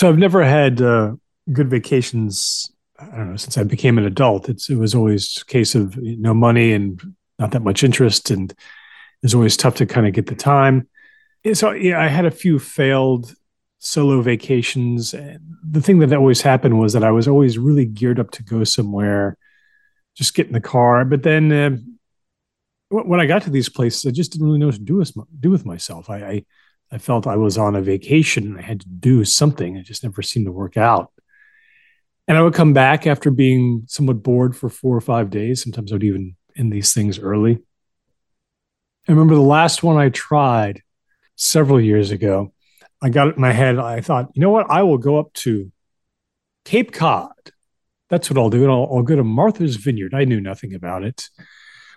So I've never had uh, good vacations. I don't know since I became an adult. It's it was always a case of no money and not that much interest, and it's always tough to kind of get the time. So yeah, I had a few failed solo vacations. And the thing that always happened was that I was always really geared up to go somewhere, just get in the car. But then uh, when I got to these places, I just didn't really know what to do with do with myself. I, I, I felt I was on a vacation and I had to do something. It just never seemed to work out. And I would come back after being somewhat bored for four or five days. Sometimes I would even end these things early. I remember the last one I tried several years ago. I got it in my head. I thought, you know what? I will go up to Cape Cod. That's what I'll do. And I'll, I'll go to Martha's Vineyard. I knew nothing about it,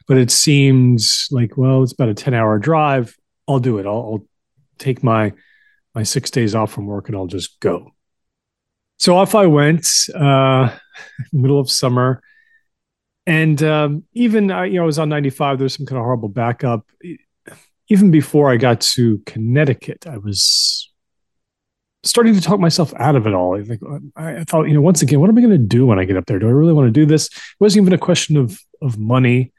but it seemed like, well, it's about a 10 hour drive. I'll do it. I'll, I'll take my, my six days off from work and I'll just go. So off I went, uh, middle of summer. And um, even, uh, you know, I was on 95. There's some kind of horrible backup. Even before I got to Connecticut, I was starting to talk myself out of it all. I, think, I thought, you know, once again, what am I going to do when I get up there? Do I really want to do this? It wasn't even a question of of money,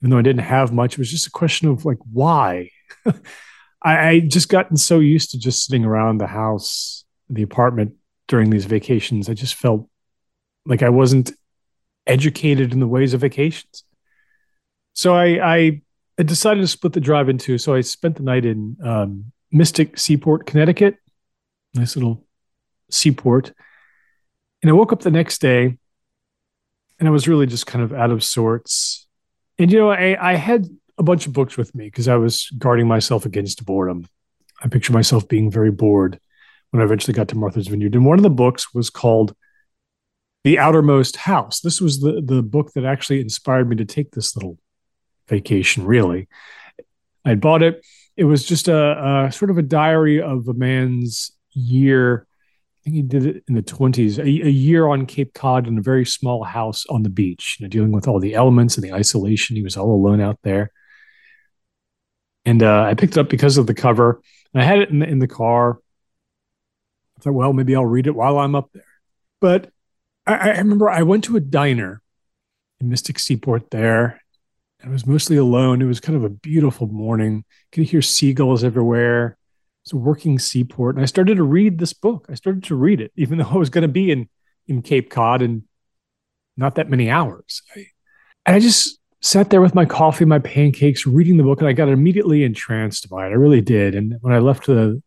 even though I didn't have much. It was just a question of like, why? I, I just gotten so used to just sitting around the house, the apartment during these vacations. I just felt like I wasn't educated in the ways of vacations. So I, I, I decided to split the drive in two. So I spent the night in um, Mystic Seaport, Connecticut, nice little seaport. And I woke up the next day and I was really just kind of out of sorts. And, you know, I, I had a bunch of books with me because I was guarding myself against boredom. I picture myself being very bored when I eventually got to Martha's Vineyard. And one of the books was called The Outermost House. This was the, the book that actually inspired me to take this little vacation, really. I bought it. It was just a, a sort of a diary of a man's year. I think he did it in the 20s, a, a, year on Cape Cod in a very small house on the beach, you know, dealing with all the elements and the isolation. He was all alone out there. And uh, I picked it up because of the cover. And I had it in the, in the car. I thought, well, maybe I'll read it while I'm up there. But I, I remember I went to a diner in Mystic Seaport there. I was mostly alone. It was kind of a beautiful morning. You could hear seagulls everywhere. It's a working seaport. And I started to read this book. I started to read it, even though I was going to be in, in Cape Cod in not that many hours. I, and I just sat there with my coffee, my pancakes, reading the book, and I got immediately entranced by it. I really did. And when I left the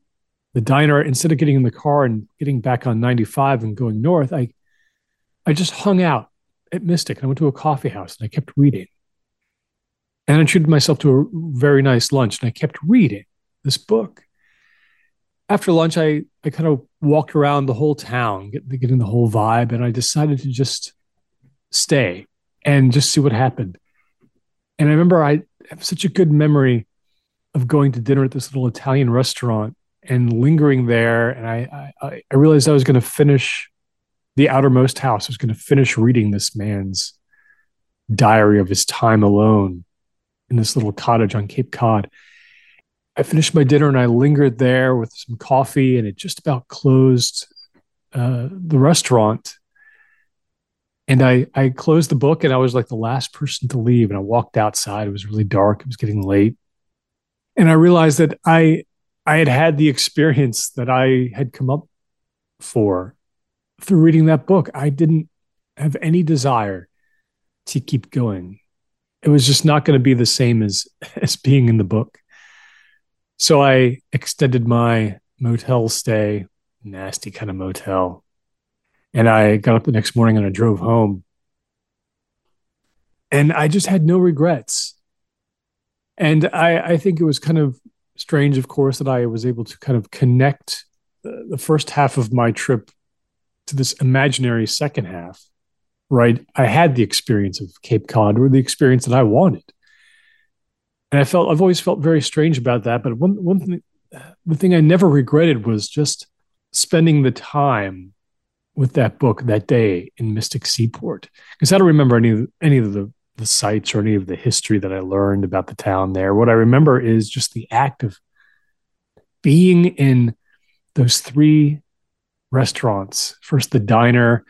the diner, instead of getting in the car and getting back on 95 and going north, I I just hung out at Mystic. and I went to a coffee house and I kept reading. And I treated myself to a very nice lunch and I kept reading this book. After lunch, I, I kind of walked around the whole town, get, getting the whole vibe, and I decided to just stay and just see what happened. And I remember I have such a good memory of going to dinner at this little Italian restaurant and lingering there. And I, I, I realized I was going to finish the outermost house. I was going to finish reading this man's diary of his time alone in this little cottage on Cape Cod. I finished my dinner and I lingered there with some coffee, and it just about closed uh, the restaurant and I I closed the book and I was like the last person to leave. And I walked outside. It was really dark. It was getting late. And I realized that I I had had the experience that I had come up for through reading that book. I didn't have any desire to keep going. It was just not going to be the same as as being in the book. So I extended my motel stay nasty kind of motel and I got up the next morning and I drove home. And I just had no regrets. And I, I think it was kind of strange, of course, that I was able to kind of connect the, first half of my trip to this imaginary second half, right? I had the experience of Cape Cod or the experience that I wanted. And I felt, I've always felt very strange about that. But one, one thing, the thing I never regretted was just spending the time with that book that day in Mystic Seaport because I don't remember any of, any of the the sites or any of the history that I learned about the town there. What I remember is just the act of being in those three restaurants. First the diner,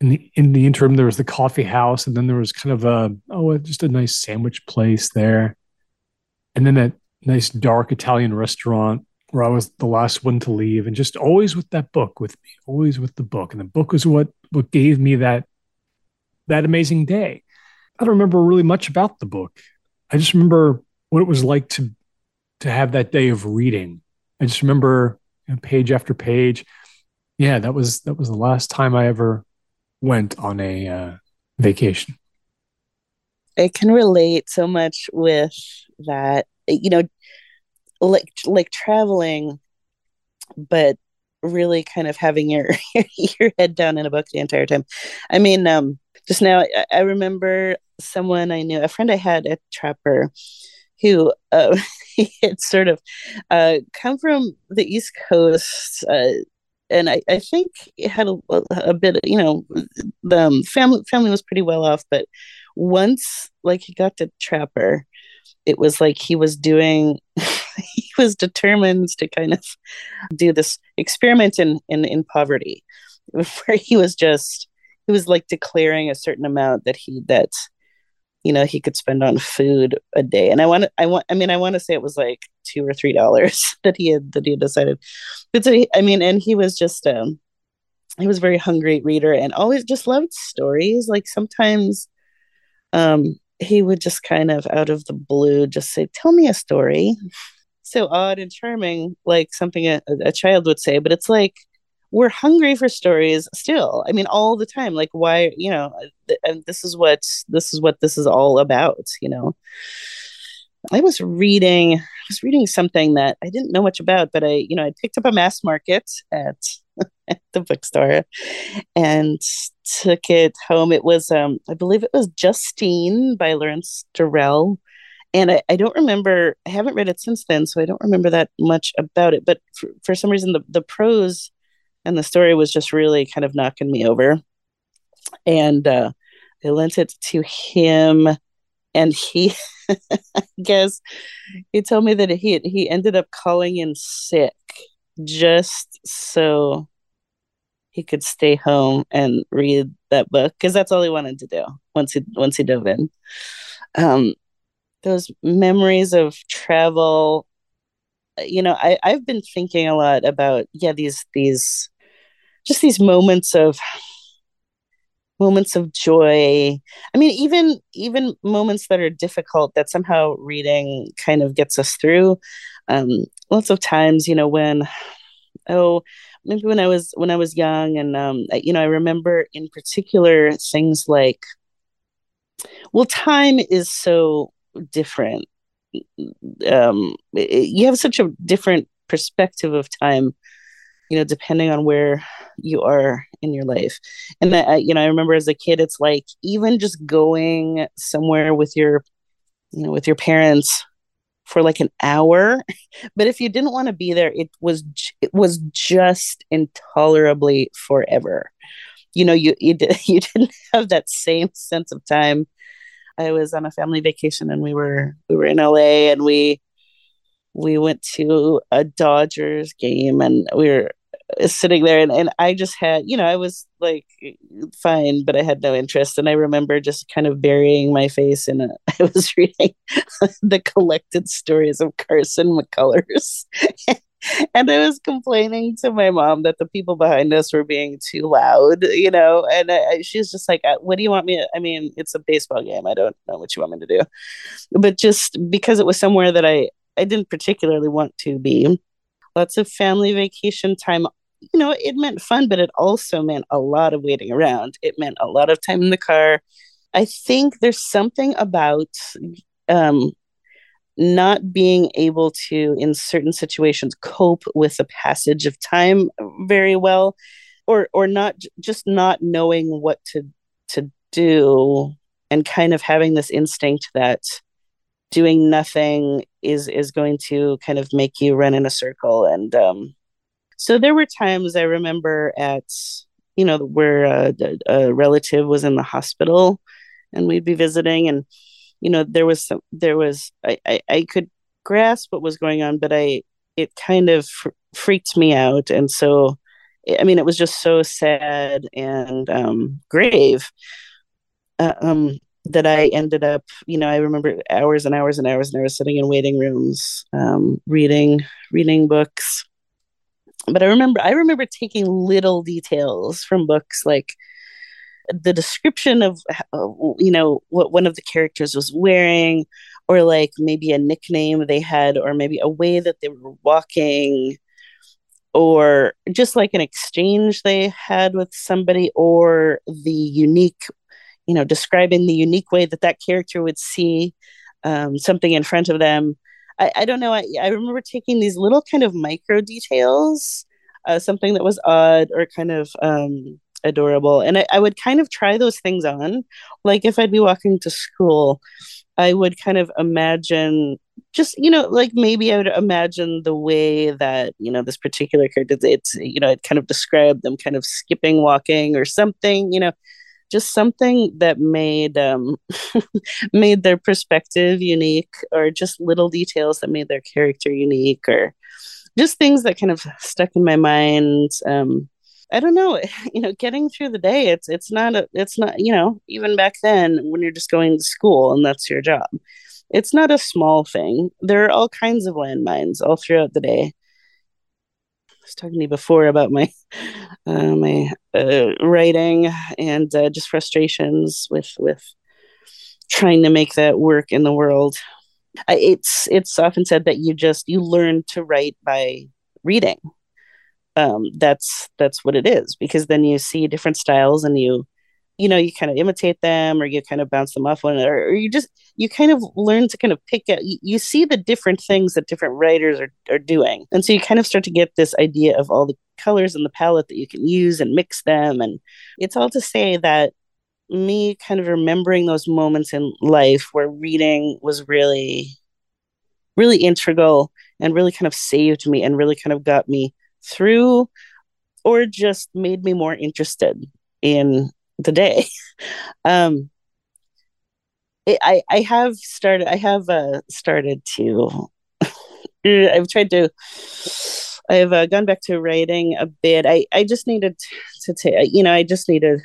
in the in the interim there was the coffee house, and then there was kind of a oh just a nice sandwich place there, and then that nice dark Italian restaurant where I was the last one to leave, and just always with that book with me, always with the book, and the book was what what gave me that that amazing day. I don't remember really much about the book. I just remember what it was like to to have that day of reading. I just remember you know, page after page. Yeah, that was that was the last time I ever went on a uh, vacation. I can relate so much with that. You know, like like traveling, but really kind of having your your head down in a book the entire time. I mean, um, just now I, I remember someone I knew, a friend I had at Trapper, who uh, he had sort of uh, come from the East Coast. Uh, and I, I think it had a, a bit, of, you know, the um, family family was pretty well off, but once like he got to Trapper, it was like he was doing he was determined to kind of do this experiment in in, in poverty where he was just he was like declaring a certain amount that he that you know he could spend on food a day. And i want i want i mean i want to say it was like two or three dollars that he had that he had decided. But so he, i mean and he was just um he was a very hungry reader and always just loved stories. Like sometimes um he would just kind of out of the blue just say tell me a story. So odd and charming like something a, a child would say but it's like we're hungry for stories still. I mean all the time like why you know th- and this is what this is what this is all about you know? I was reading i was reading something that i didn't know much about but i you know i picked up a mass market at at the bookstore and took it home. It was um i believe it was justine by lawrence durrell. And I, I don't remember i haven't read it since then so i don't remember that much about it. But for, for some reason the, the prose and the story was just really kind of knocking me over. And uh, i lent it to him and he i guess he told me that he he ended up calling in sick just so he could stay home and read that book because that's all he wanted to do once he once he dove in. Um those memories of travel you know I, i've been thinking a lot about yeah these these just these moments of moments of joy. I mean even even moments that are difficult that somehow reading kind of gets us through. Um lots of times you know when oh maybe when i was when i was young and um you know i remember in particular things like well time is so different. Um you have such a different perspective of time you know depending on where you are in your life. And I, you know i remember as a kid it's like even just going somewhere with your you know with your parents for like an hour. But if you didn't want to be there it was it was just intolerably forever. You know you you, did, you didn't have that same sense of time. I was on a family vacation and we were we were in LA and we we went to a Dodgers game and we were sitting there and, and I just had, you know, I was like fine, but I had no interest. And I remember just kind of burying my face in a, I was reading the collected stories of Carson McCullers. and I was complaining to my mom that the people behind us were being too loud, you know. And I, she's just like, uh, "What do you want me?" To? I mean, it's a baseball game. I don't know what you want me to do, but just because it was somewhere that I I didn't particularly want to be. Lots of family vacation time. You know, it meant fun, but it also meant a lot of waiting around. It meant a lot of time in the car. I think there's something about um, not being able to in certain situations cope with the passage of time very well or or not just not knowing what to to do and kind of having this instinct that doing nothing is is going to kind of make you run in a circle and um so there were times i remember at you know where a, a relative was in the hospital and we'd be visiting and you know there was some there was I, I, I could grasp what was going on but i it kind of fr- freaked me out and so I mean, it was just so sad and um, grave. Uh, um, that I ended up, you know, I remember hours and hours and hours and hours sitting in waiting rooms, um, reading, reading books. But I remember, I remember taking little details from books, like the description of, you know, what one of the characters was wearing, or like maybe a nickname they had, or maybe a way that they were walking, or just like an exchange they had with somebody, or the unique you know describing the unique way that that character would see um, something in front of them i, I don't know. I, I remember taking these little kind of micro details uh, something that was odd or kind of um, adorable. And I, I would kind of try those things on. Like if i'd be walking to school i would kind of imagine just you know like maybe i would imagine the way that you know this particular character it's you know it kind of described them kind of skipping walking or something you know just something that made um, made their perspective unique or just little details that made their character unique or just things that kind of stuck in my mind um, i don't know you know getting through the day it's it's not a, it's not you know even back then when you're just going to school and that's your job it's not a small thing. There are all kinds of landmines all throughout the day. I was talking to you before about my uh, my uh, writing and uh, just frustrations with with trying to make that work in the world. it's it's often said that you just you learn to write by reading. Um, that's that's what it is because then you see different styles and you you know you kind of imitate them or you kind of bounce them off one another or you just you kind of learn to kind of pick out you, you see the different things that different writers are, are doing and so you kind of start to get this idea of all the colors in the palette that you can use and mix them and it's all to say that me kind of remembering those moments in life where reading was really really integral and really kind of saved me and really kind of got me through or just made me more interested in the day. Um, I I have started. I have uh, started to. I've tried to. I've uh, gone back to writing a bit. I I just needed to take. You know, I just needed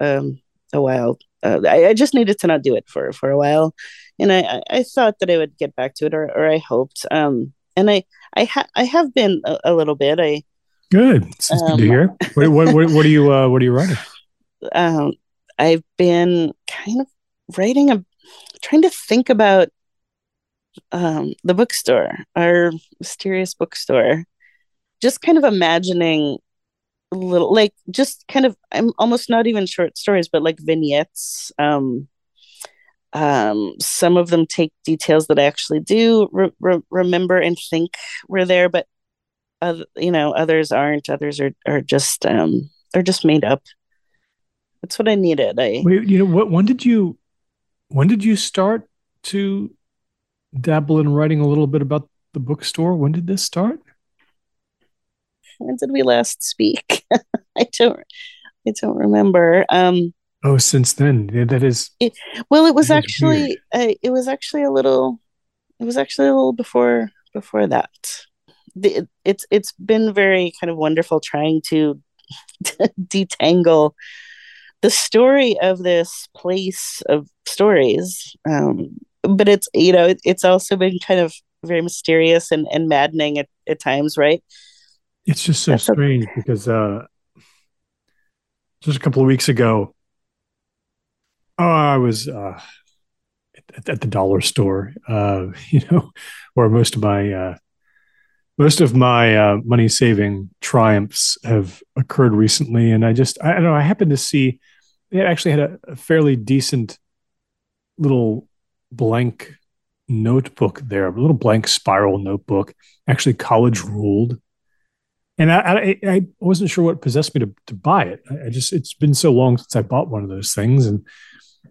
um a while. Uh, I, I just needed to not do it for for a while, and I I thought that I would get back to it, or or I hoped. Um, and I I ha- I have been a, a little bit. I good. It's um, good to um, hear. What, what, what, what are you uh, What are you writing? um, I've been kind of writing a, trying to think about um, the bookstore, our mysterious bookstore, just kind of imagining little, like, just kind of, I'm almost not even short stories, but like vignettes. Um, um, some of them take details that I actually do re- re- remember and think were there, but uh, you know, others aren't. Others are are just um, are just made up. That's what I needed. I Wait, you know what? When did you when did you start to dabble in writing a little bit about the bookstore? When did this start? When did we last speak? I don't I don't remember. Um Oh, since then, yeah, that is. It, well, it was actually uh, it was actually a little it was actually a little before before that. The, it's it's been very kind of wonderful trying to detangle the story of this place of stories um, but it's you know it, it's also been kind of very mysterious and, and maddening at, at times right it's just so That's strange a- because uh just a couple of weeks ago oh i was uh at, at the dollar store uh you know where most of my uh most of my uh, money saving triumphs have occurred recently and i just i don't know i happened to see they actually had a, a fairly decent little blank notebook there, a little blank spiral notebook, actually college ruled. And I, I, I wasn't sure what possessed me to, to buy it. I, just, it's been so long since I bought one of those things. And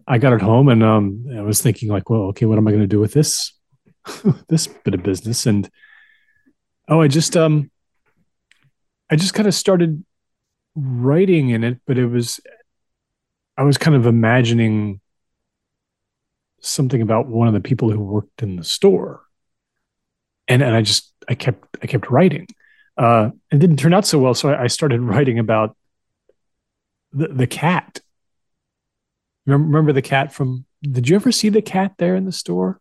I got it home and um, I was thinking like, well, okay, what am I going to do with this, this bit of business? And, oh, I just, um, I just kind of started writing in it, but it was I was kind of imagining something about one of the people who worked in the store. And and I just I kept I kept writing. Uh, it didn't turn out so well, so I, I started writing about the the cat. Remember, remember the cat from? Did you ever see the cat there in the store?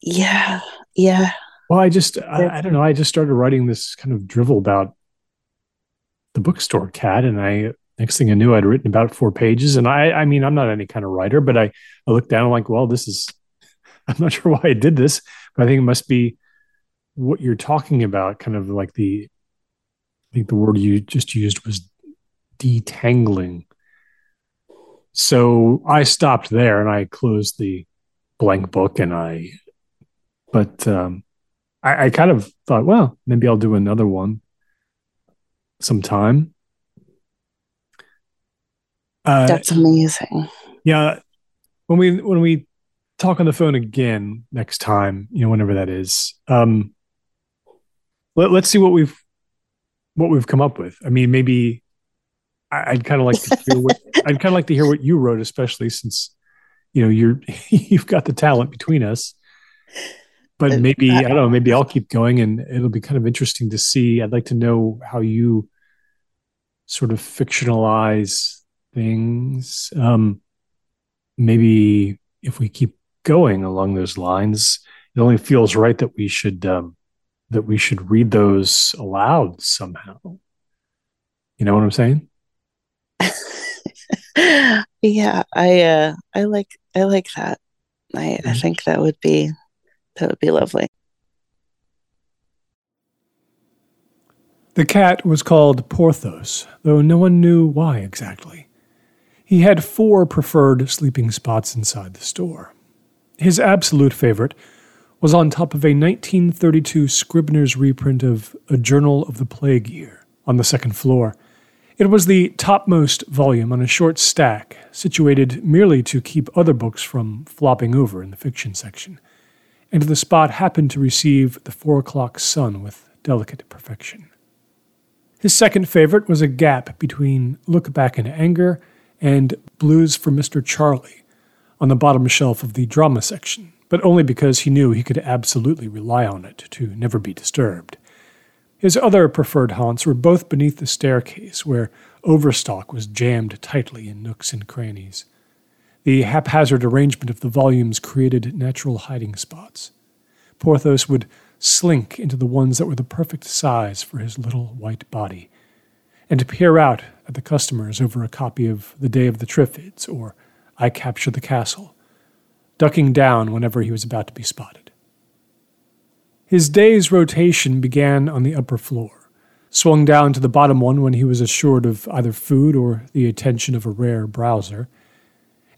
Yeah, yeah. Well, I just I, I don't know. I just started writing this kind of drivel about the bookstore cat, and I next thing I knew, I'd written about four pages. And I, I mean, I'm not any kind of writer, but I, I looked down, I'm like, well, this is, I'm not sure why I did this, but I think it must be what you're talking about, kind of like the, I think the word you just used was detangling. So I stopped there and I closed the blank book and I, but um, I, I kind of thought, well, maybe I'll do another one sometime uh, That's amazing. Yeah, when we when we talk on the phone again next time, you know, whenever that is, um, let, let's see what we've what we've come up with. I mean, maybe I, would kind of like to hear what I'd kind of like to hear what you wrote, especially since you know you're you've got the talent between us. But maybe I don't know. Maybe I'll keep going, and it'll be kind of interesting to see. I'd like to know how you sort of fictionalize things. Um, maybe if we keep going along those lines, it only feels right that we should um, that we should read those aloud somehow. You know what I'm saying? yeah, I uh, I like I like that. I, I mm-hmm. think that would be that would be lovely. The cat was called Porthos, though no one knew why exactly. He had four preferred sleeping spots inside the store. His absolute favorite was on top of a 1932 Scribner's reprint of A Journal of the Plague Year on the second floor. It was the topmost volume on a short stack, situated merely to keep other books from flopping over in the fiction section, and the spot happened to receive the four o'clock sun with delicate perfection. His second favorite was a gap between Look Back in Anger and Blues for Mr. Charlie on the bottom shelf of the drama section, but only because he knew he could absolutely rely on it to never be disturbed. His other preferred haunts were both beneath the staircase, where overstock was jammed tightly in nooks and crannies. The haphazard arrangement of the volumes created natural hiding spots. Porthos would slink into the ones that were the perfect size for his little white body, and peer out at the customers over a copy of The Day of the Triffids or I Capture the Castle, ducking down whenever he was about to be spotted. His day's rotation began on the upper floor, swung down to the bottom one when he was assured of either food or the attention of a rare browser,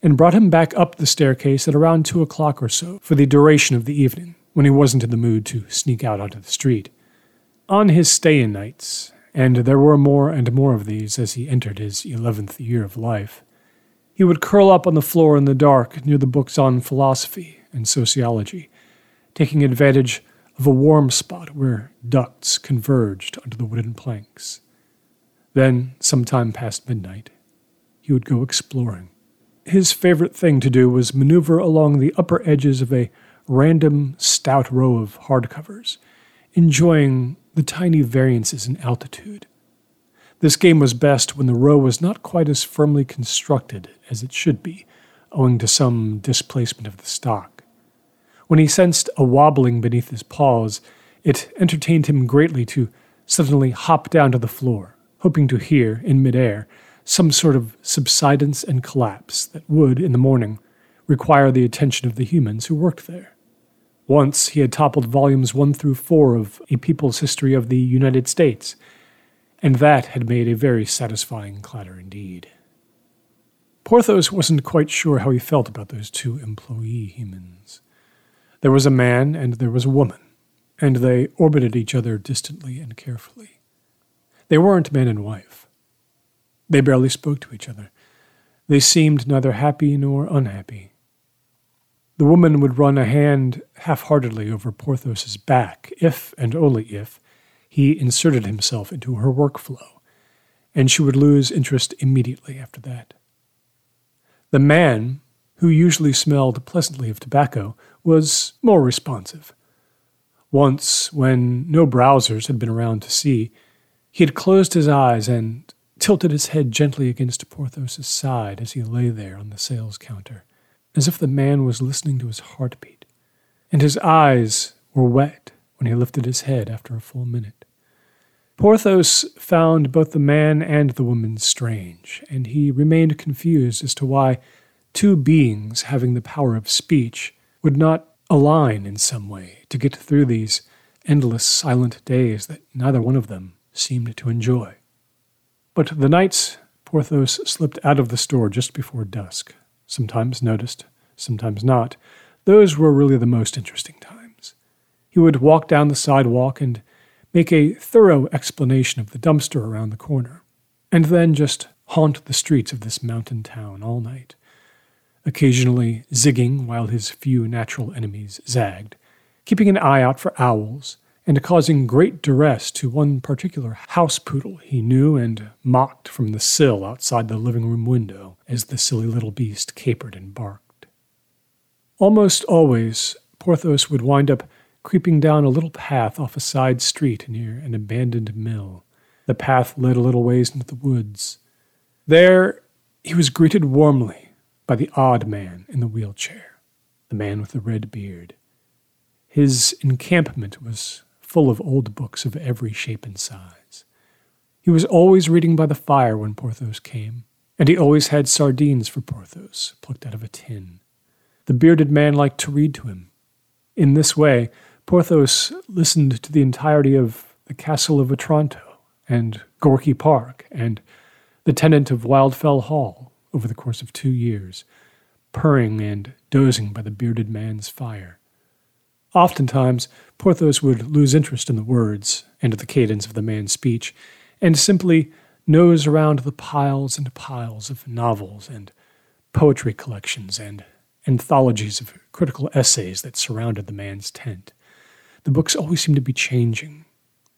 and brought him back up the staircase at around two o'clock or so for the duration of the evening, when he wasn't in the mood to sneak out onto the street. On his stay in nights, and there were more and more of these as he entered his eleventh year of life. He would curl up on the floor in the dark near the books on philosophy and sociology, taking advantage of a warm spot where ducts converged under the wooden planks. Then, some time past midnight, he would go exploring. His favorite thing to do was maneuver along the upper edges of a random stout row of hardcovers, enjoying the tiny variances in altitude. This game was best when the row was not quite as firmly constructed as it should be, owing to some displacement of the stock. When he sensed a wobbling beneath his paws, it entertained him greatly to suddenly hop down to the floor, hoping to hear, in midair, some sort of subsidence and collapse that would, in the morning, require the attention of the humans who worked there. Once he had toppled volumes 1 through 4 of A People's History of the United States, and that had made a very satisfying clatter indeed. Porthos wasn't quite sure how he felt about those two employee humans. There was a man and there was a woman, and they orbited each other distantly and carefully. They weren't man and wife. They barely spoke to each other. They seemed neither happy nor unhappy. The woman would run a hand half heartedly over Porthos's back, if and only if he inserted himself into her workflow, and she would lose interest immediately after that. The man, who usually smelled pleasantly of tobacco, was more responsive. Once, when no browsers had been around to see, he had closed his eyes and tilted his head gently against Porthos's side as he lay there on the sales counter, as if the man was listening to his heartbeat, and his eyes were wet when he lifted his head after a full minute. Porthos found both the man and the woman strange, and he remained confused as to why two beings having the power of speech would not align in some way to get through these endless silent days that neither one of them seemed to enjoy. But the nights Porthos slipped out of the store just before dusk, sometimes noticed, sometimes not, those were really the most interesting times. He would walk down the sidewalk and make a thorough explanation of the dumpster around the corner, and then just haunt the streets of this mountain town all night, occasionally zigging while his few natural enemies zagged, keeping an eye out for owls, and causing great duress to one particular house poodle he knew and mocked from the sill outside the living room window as the silly little beast capered and barked. Almost always, Porthos would wind up creeping down a little path off a side street near an abandoned mill. The path led a little ways into the woods. There he was greeted warmly by the odd man in the wheelchair, the man with the red beard. His encampment was full of old books of every shape and size. He was always reading by the fire when Porthos came, and he always had sardines for Porthos, plucked out of a tin. The bearded man liked to read to him. In this way, Porthos listened to the entirety of The Castle of Otranto and Gorky Park and The Tenant of Wildfell Hall over the course of two years, purring and dozing by the bearded man's fire. Oftentimes, Porthos would lose interest in the words and the cadence of the man's speech, and simply nose around the piles and piles of novels and poetry collections and anthologies of critical essays that surrounded the man's tent. The books always seem to be changing,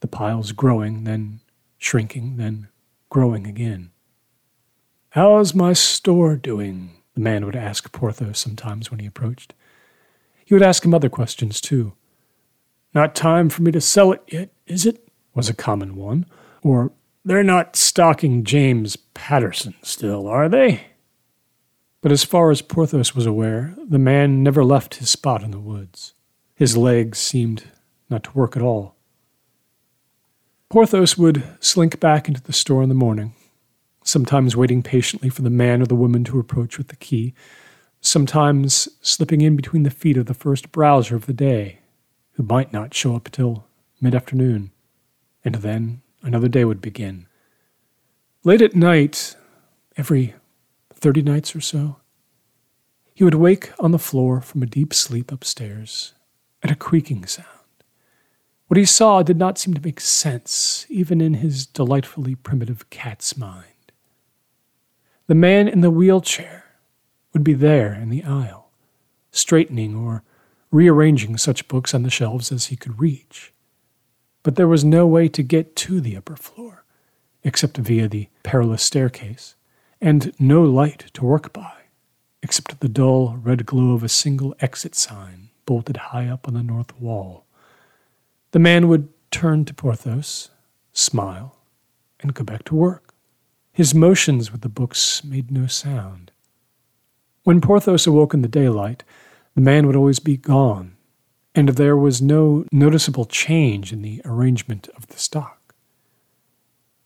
the piles growing, then shrinking, then growing again. How's my store doing? the man would ask Porthos sometimes when he approached. He would ask him other questions, too. Not time for me to sell it yet, is it? was a common one. Or, they're not stocking James Patterson still, are they? But as far as Porthos was aware, the man never left his spot in the woods. His legs seemed not to work at all. Porthos would slink back into the store in the morning, sometimes waiting patiently for the man or the woman to approach with the key, sometimes slipping in between the feet of the first browser of the day, who might not show up till mid afternoon, and then another day would begin. Late at night, every thirty nights or so, he would wake on the floor from a deep sleep upstairs at a creaking sound. What he saw did not seem to make sense, even in his delightfully primitive cat's mind. The man in the wheelchair would be there in the aisle, straightening or rearranging such books on the shelves as he could reach. But there was no way to get to the upper floor, except via the perilous staircase, and no light to work by, except the dull red glow of a single exit sign bolted high up on the north wall. The man would turn to Porthos, smile, and go back to work. His motions with the books made no sound. When Porthos awoke in the daylight, the man would always be gone, and there was no noticeable change in the arrangement of the stock.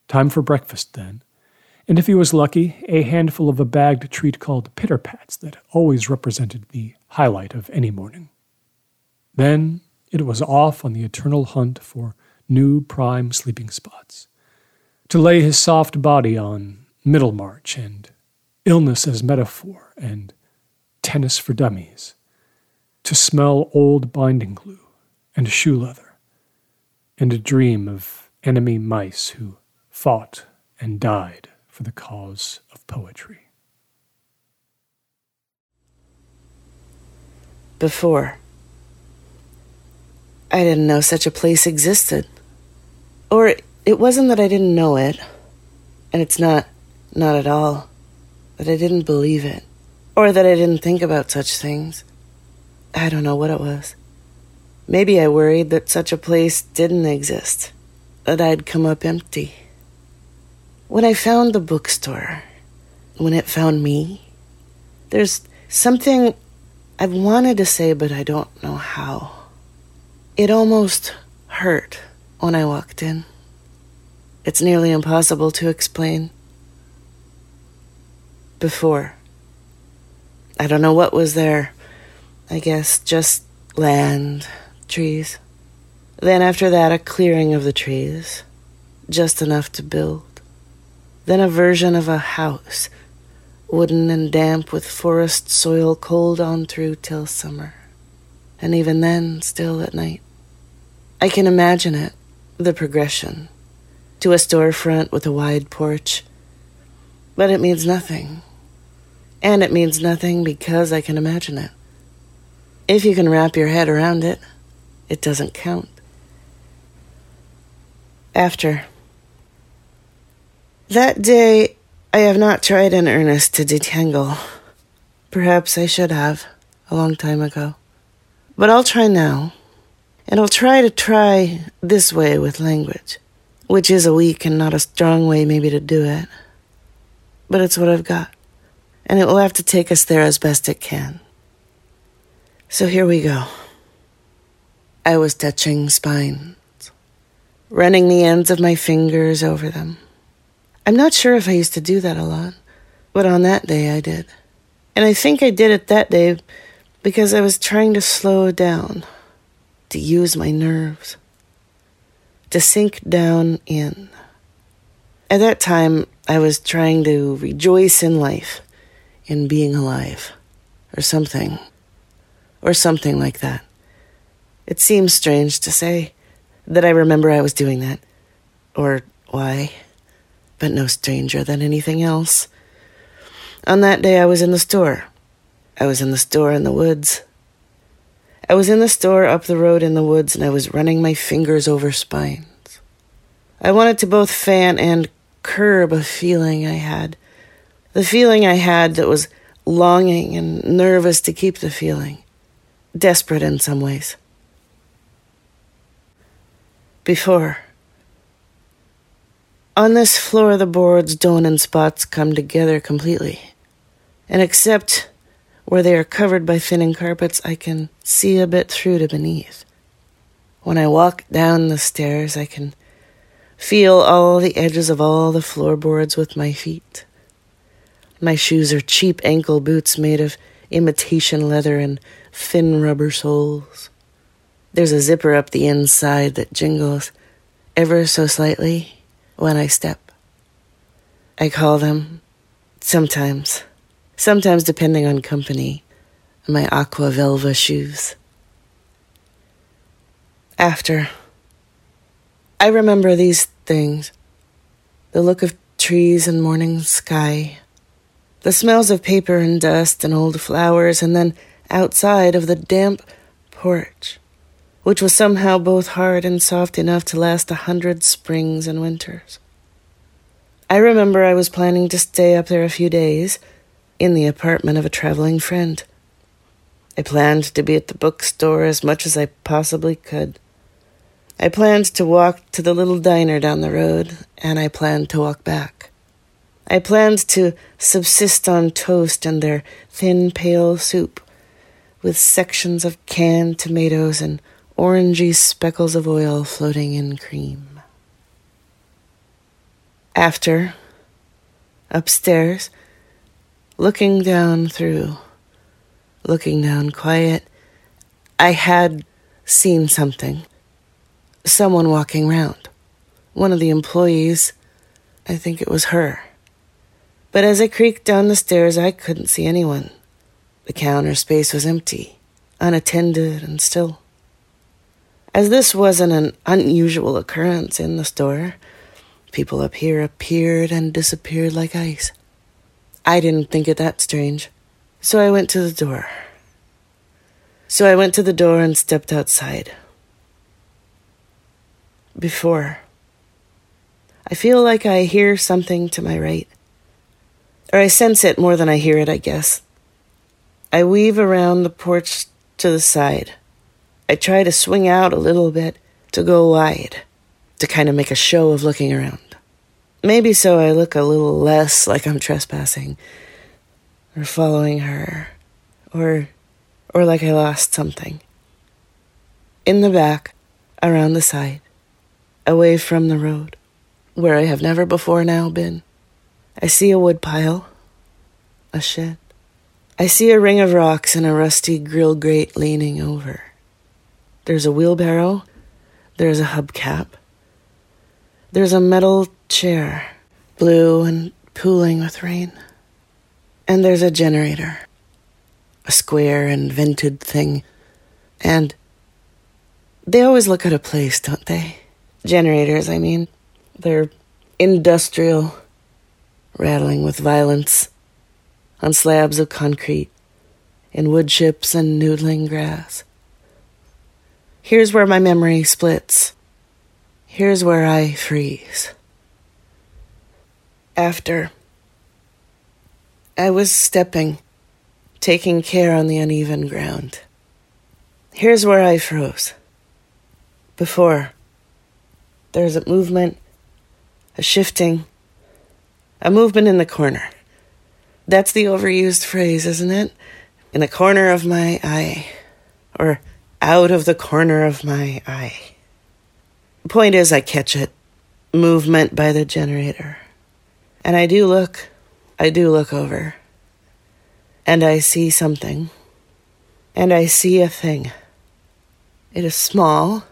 Time for breakfast, then, and if he was lucky, a handful of a bagged treat called pitterpats that always represented the highlight of any morning. Then it was off on the eternal hunt for new prime sleeping spots, to lay his soft body on Middlemarch and illness as metaphor and tennis for dummies, to smell old binding glue and shoe leather, and a dream of enemy mice who fought and died for the cause of poetry. Before. I didn't know such a place existed. Or it wasn't that I didn't know it, and it's not, not at all, that I didn't believe it, or that I didn't think about such things. I don't know what it was. Maybe I worried that such a place didn't exist, that I'd come up empty. When I found the bookstore, when it found me, there's something I've wanted to say, but I don't know how. It almost hurt when I walked in. It's nearly impossible to explain. Before, I don't know what was there. I guess just land, trees. Then after that, a clearing of the trees, just enough to build. Then a version of a house wooden and damp with forest soil cold on through till summer, and even then still at night. I can imagine it, the progression, to a storefront with a wide porch, but it means nothing. And it means nothing because I can imagine it. If you can wrap your head around it, it doesn't count. After. That day, I have not tried in earnest to detangle. Perhaps I should have, a long time ago. But I'll try now. And I'll try to try this way with language, which is a weak and not a strong way, maybe, to do it. But it's what I've got. And it will have to take us there as best it can. So here we go. I was touching spines, running the ends of my fingers over them. I'm not sure if I used to do that a lot, but on that day I did. And I think I did it that day because I was trying to slow down, to use my nerves, to sink down in. At that time, I was trying to rejoice in life, in being alive, or something, or something like that. It seems strange to say that I remember I was doing that, or why but no stranger than anything else. On that day, I was in the store. I was in the store in the woods. I was in the store up the road in the woods, and I was running my fingers over spines. I wanted to both fan and curb a feeling I had. The feeling I had that was longing and nervous to keep the feeling, desperate in some ways. Before, on this floor, the boards, don't and spots come together completely. And except where they are covered by thinning carpets, I can see a bit through to beneath. When I walk down the stairs, I can feel all the edges of all the floorboards with my feet. My shoes are cheap ankle boots made of imitation leather and thin rubber soles. There's a zipper up the inside that jingles ever so slightly when I step. I call them sometimes, sometimes depending on company, my aqua velva shoes. After, I remember these things the look of trees and morning sky, the smells of paper and dust and old flowers, and then outside of the damp porch which was somehow both hard and soft enough to last a hundred springs and winters. I remember I was planning to stay up there a few days in the apartment of a traveling friend. I planned to be at the bookstore as much as I possibly could. I planned to walk to the little diner down the road, and I planned to walk back. I planned to subsist on toast and their thin, pale soup, with sections of canned tomatoes and orangey speckles of oil floating in cream. After, upstairs, looking down through, looking down quiet, I had seen something. Someone walking round. One of the employees, I think it was her. But as I creaked down the stairs, I couldn't see anyone. The counter space was empty, unattended, and still. As this wasn't an unusual occurrence in the store, people up here appeared and disappeared like ice. I didn't think it that strange, so I went to the door. So I went to the door and stepped outside. Before, I feel like I hear something to my right. Or I sense it more than I hear it, I guess. I weave around the porch to the side. I try to swing out a little bit to go wide, to kind of make a show of looking around. Maybe so I look a little less like I'm trespassing or following her or or like I lost something. In the back, around the side, away from the road, where I have never before now been, I see a woodpile, a shed. I see a ring of rocks and a rusty grill grate leaning over. There's a wheelbarrow, there's a hubcap, there's a metal chair, blue and pooling with rain, and there's a generator a square and vented thing. And they always look at a place, don't they? Generators, I mean. They're industrial, rattling with violence on slabs of concrete, in wood chips and noodling grass. Here's where my memory splits. Here's where I freeze. After I was stepping taking care on the uneven ground. Here's where I froze. Before, there's a movement, a shifting, a movement in the corner. That's the overused phrase, isn't it? In the corner of my eye, or out of the corner of my eye. Point is, I catch it. Movement by the generator. And I do look, I do look over and I see something, and I see a thing. It is small,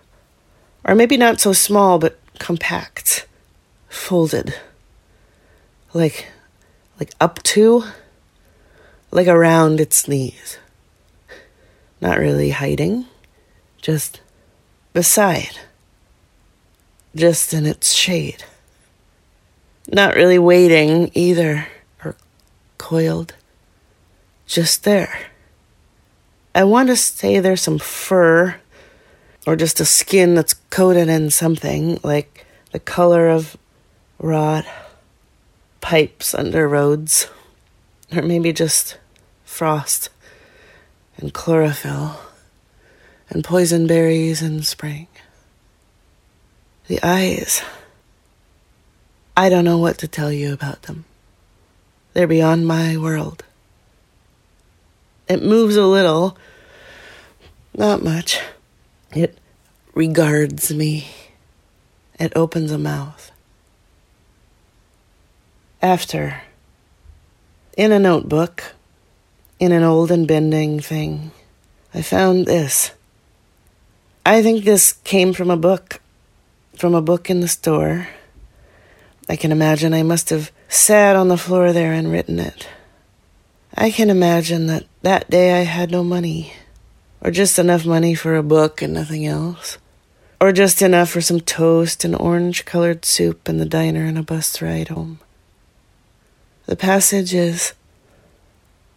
or maybe not so small, but compact, folded, like, like up to, like around its knees. Not really hiding, just beside, just in its shade. Not really waiting either, or coiled just there. I want to say there's some fur or just a skin that's coated in something like the color of rot, pipes under roads, or maybe just frost and chlorophyll and poison berries in spring. The eyes. I don't know what to tell you about them. They're beyond my world. It moves a little, not much. It regards me. It opens a mouth. After, in a notebook, in an old and bending thing, I found this. I think this came from a book, from a book in the store. I can imagine I must have sat on the floor there and written it. I can imagine that that day I had no money, or just enough money for a book and nothing else, or just enough for some toast and orange colored soup in the diner and a bus ride home. The passage is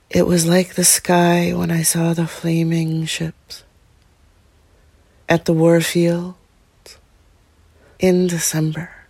It was like the sky when I saw the flaming ships at the warfield in December.